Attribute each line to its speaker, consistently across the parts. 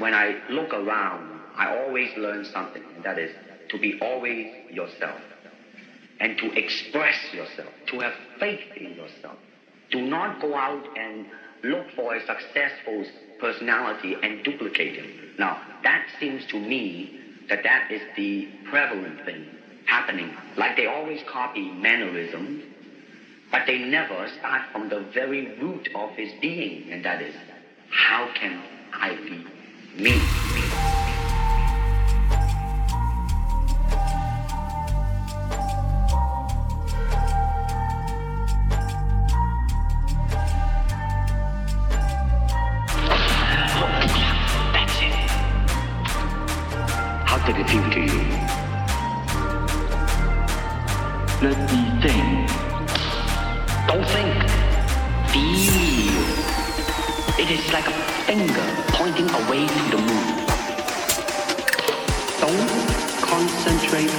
Speaker 1: when I look around, I always learn something, and that is to be always yourself and to express yourself, to have faith in yourself. Do not go out and look for a successful personality and duplicate him. Now, that seems to me that that is the prevalent thing happening. Like they always copy mannerisms, but they never start from the very root of his being, and that is, how can I be me?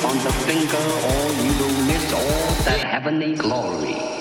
Speaker 1: On the finger or you will miss all that heavenly glory.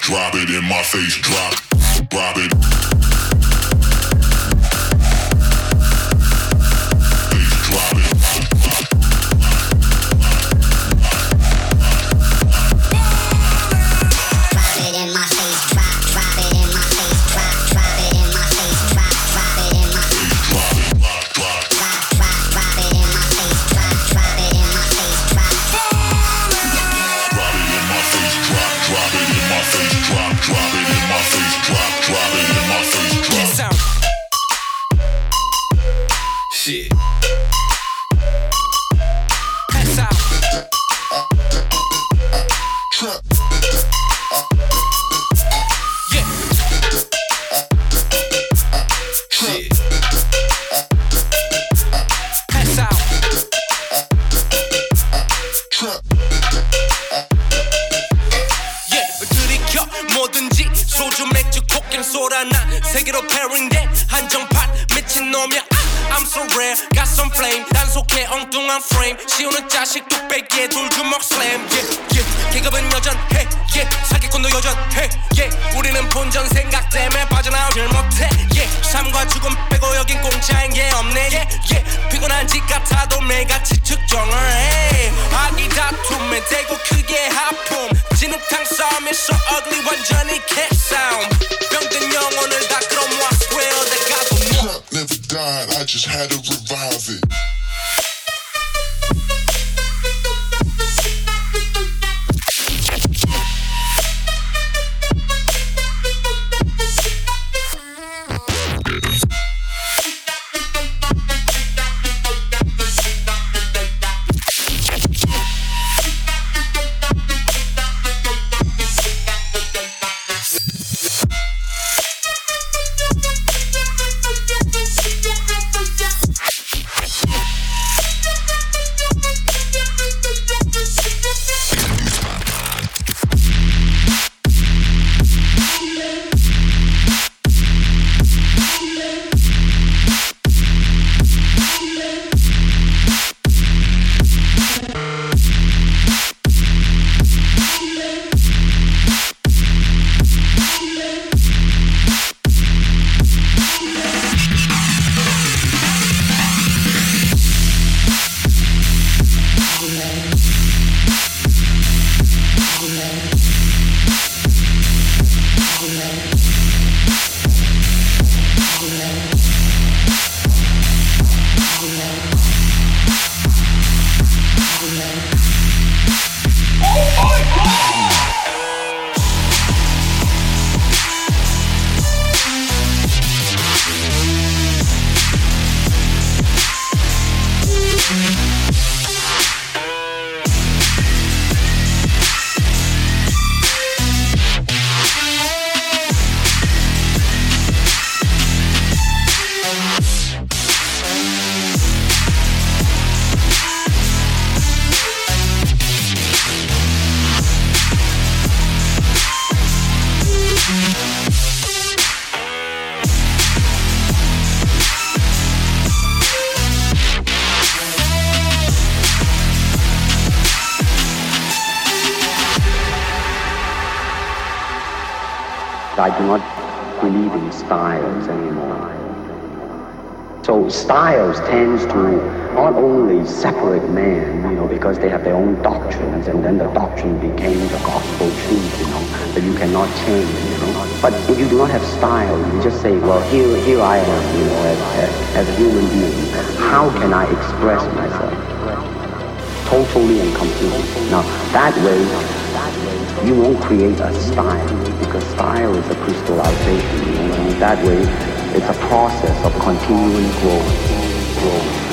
Speaker 2: drop, it in my face, drop, drop it.
Speaker 3: 예를
Speaker 4: 들이켜 뭐든지 소주 맥주 코킹 소라 나 세계로 패링된 한정 미친놈이야. 아, I'm so rare. Got some flame. 단속해 엉뚱한 프레임 씌우는 자식 뚝배기에 돌주먹 슬램 yeah, yeah. 계급은 여전해 yeah. 사기꾼도 여전해 yeah. 우리는 본전 생각 때문에 빠져나오질 못해. Yeah. 삶과 죽음 빼고 여긴 공짜인 게 없네. Yeah, yeah. 피곤한 짓 같아도 매같이 측정을 해. 아기 다툼에 대고 크게 하품. 진흙탕 싸움이 so ugly 완전히 cat sound 병든 영혼을 다 끌어모아 square 내가
Speaker 3: Never died, I just had to revive it.
Speaker 1: Styles tends to not only separate men, you know, because they have their own doctrines, and then the doctrine became the gospel truth, you know, that you cannot change, you know. But if you do not have style, you just say, well, here, here I am, you know, as, as, as a human being. How can I express myself? Totally and completely. Now, that way, you won't create a style because style is a crystallization. You know? And that way, it's a process of continuing growth. growth.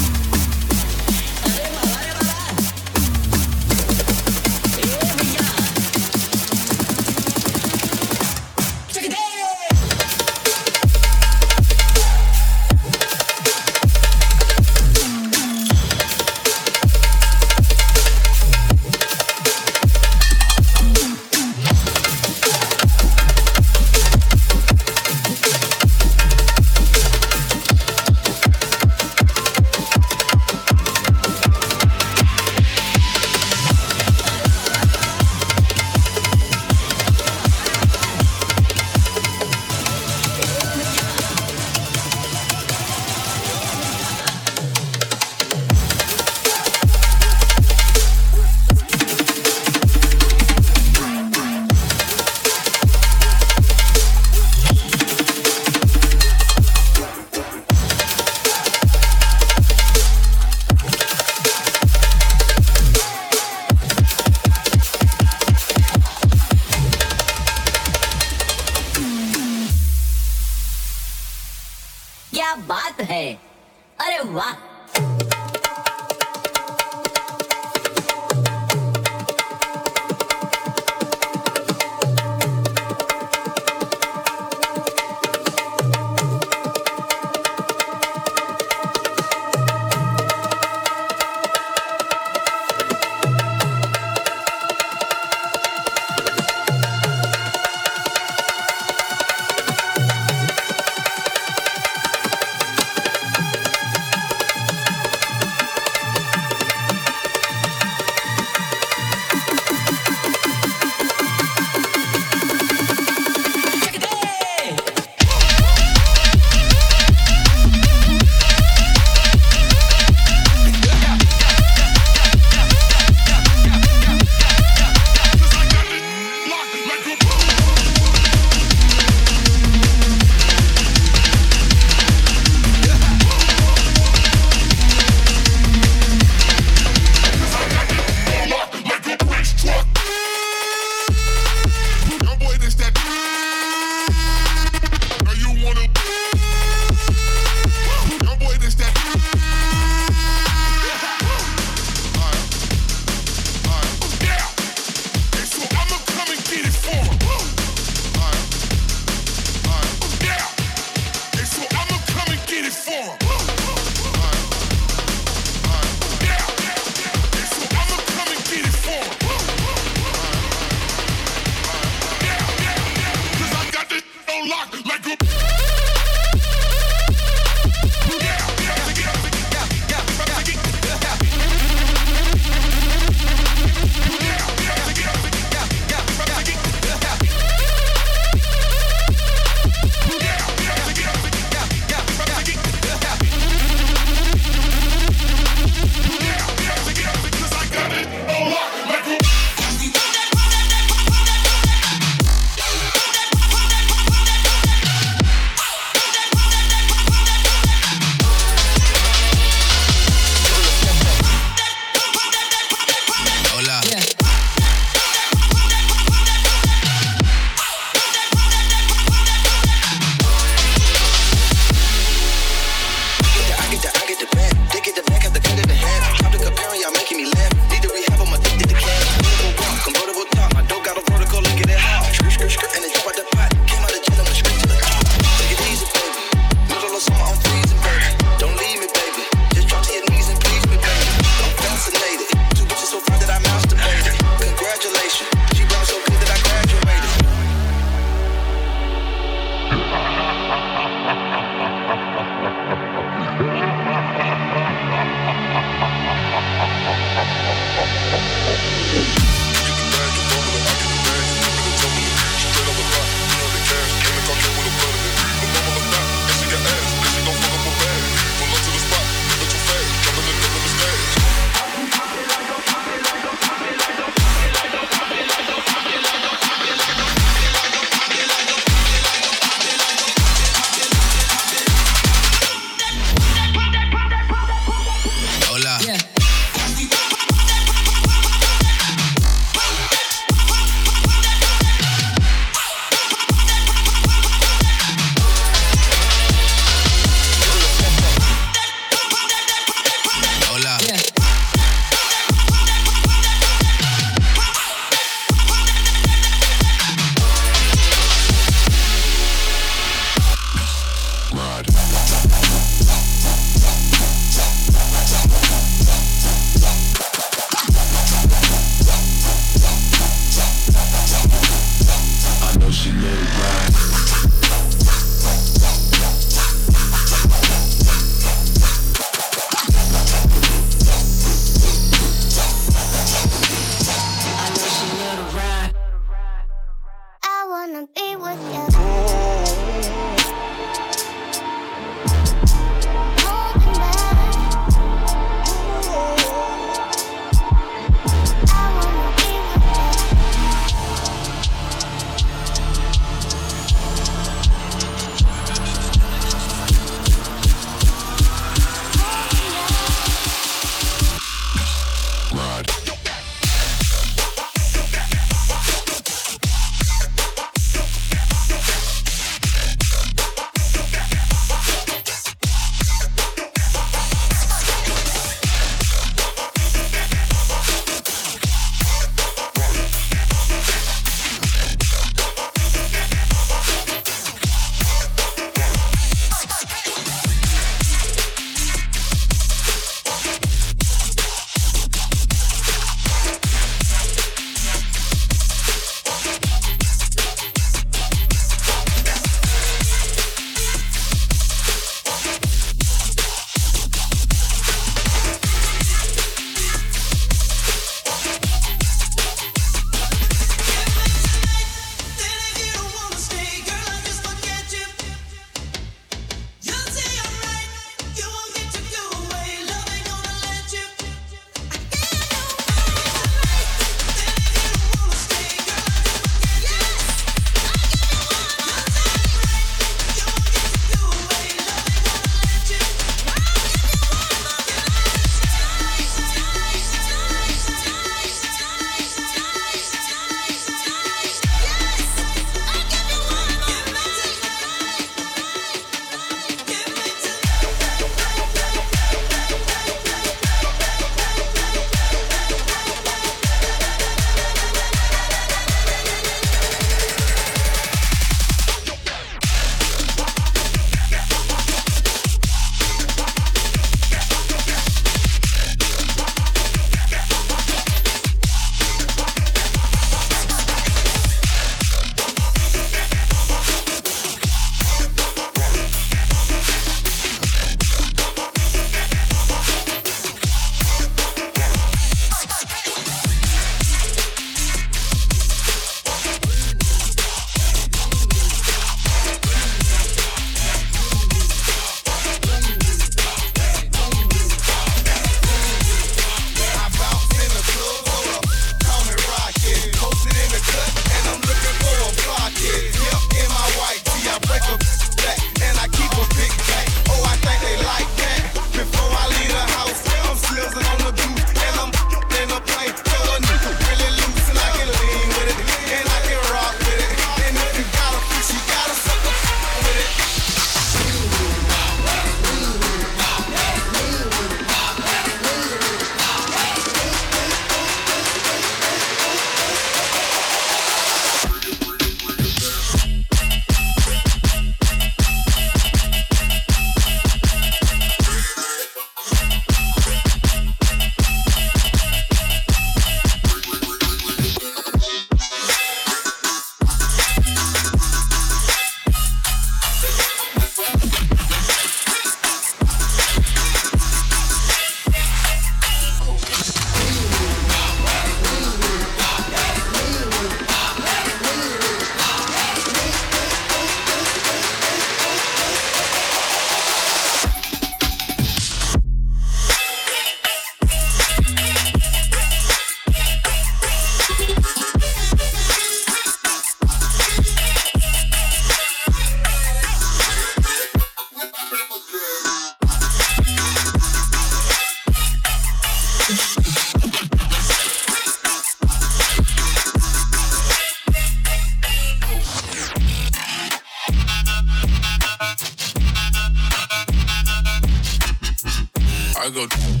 Speaker 5: I go.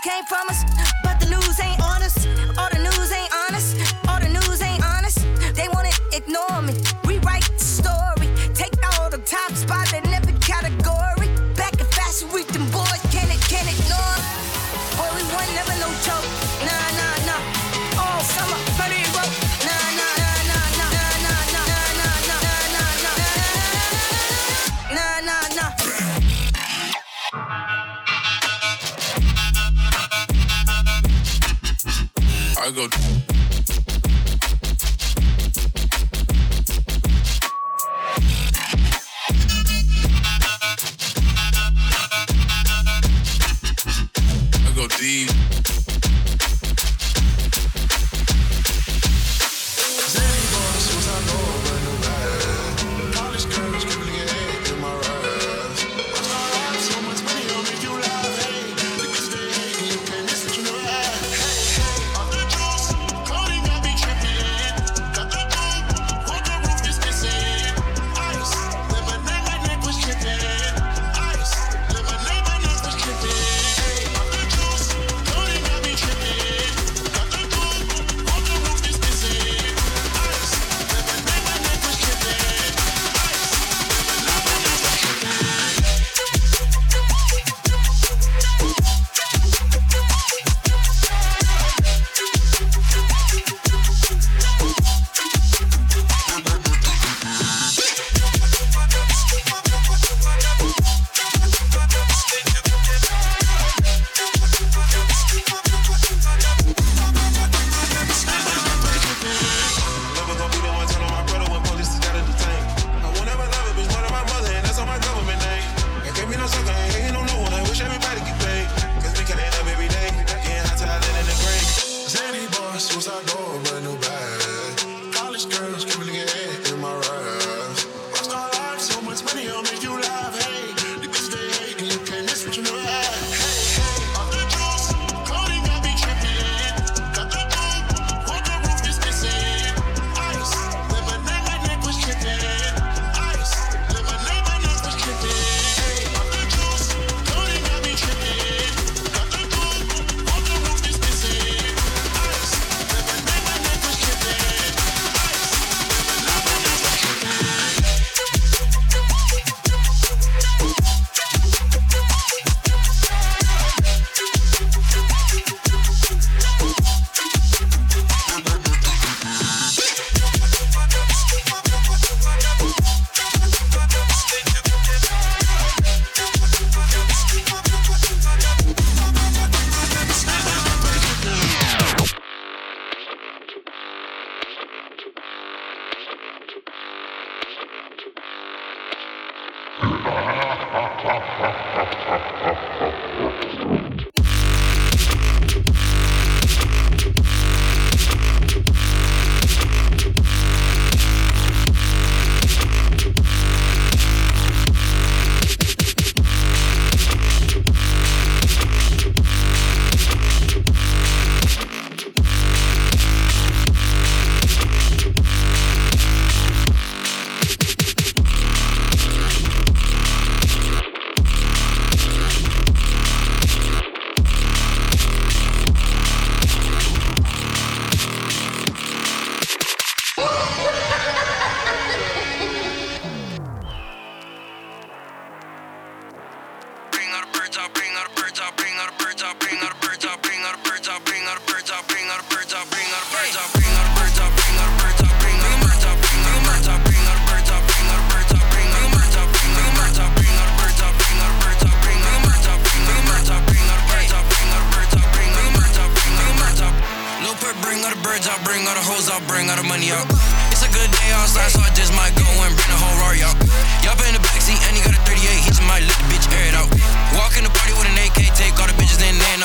Speaker 6: came from a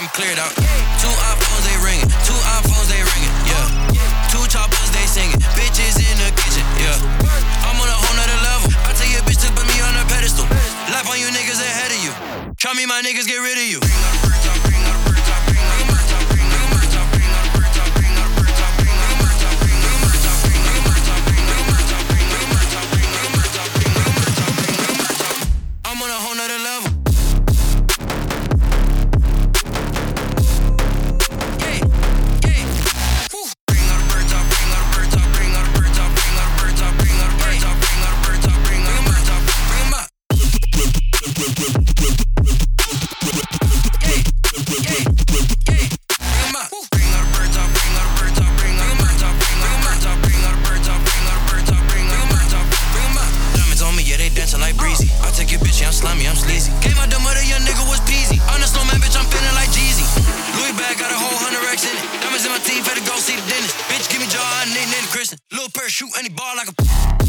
Speaker 4: we cleared out. Two iPhones, they ringing. Two iPhones, they ringing. Yeah. Two choppers, they singing. Bitches in the kitchen. Yeah. I'm on a whole nother level. I tell your bitch to put me on a pedestal. Life on you niggas ahead of you. Try me, my niggas get rid of you. Shoot any ball like a.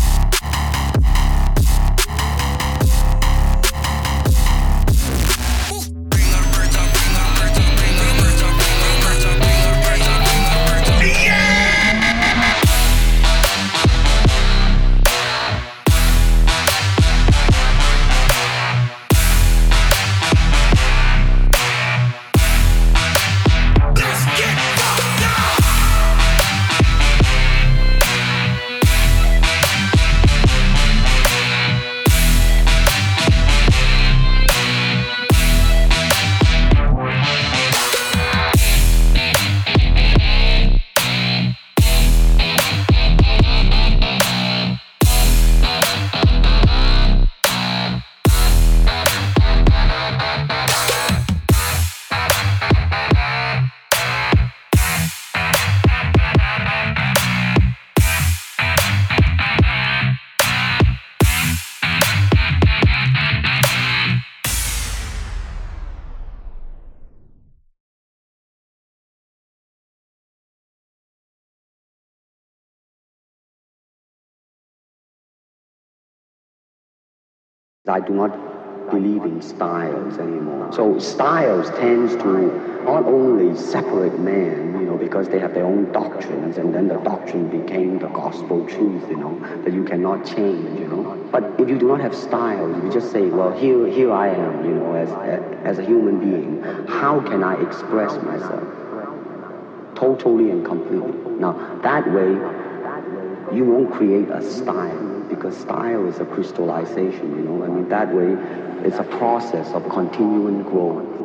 Speaker 1: I do not believe in styles anymore. So styles tends to not only separate men, you know, because they have their own doctrines, and then the doctrine became the gospel truth, you know, that you cannot change, you know. But if you do not have styles, you just say, well, here, here I am, you know, as, as a human being, how can I express myself? Totally and completely. Now, that way, you won't create a style because style is a crystallization, you know. I mean, that way, it's a process of continuing growth.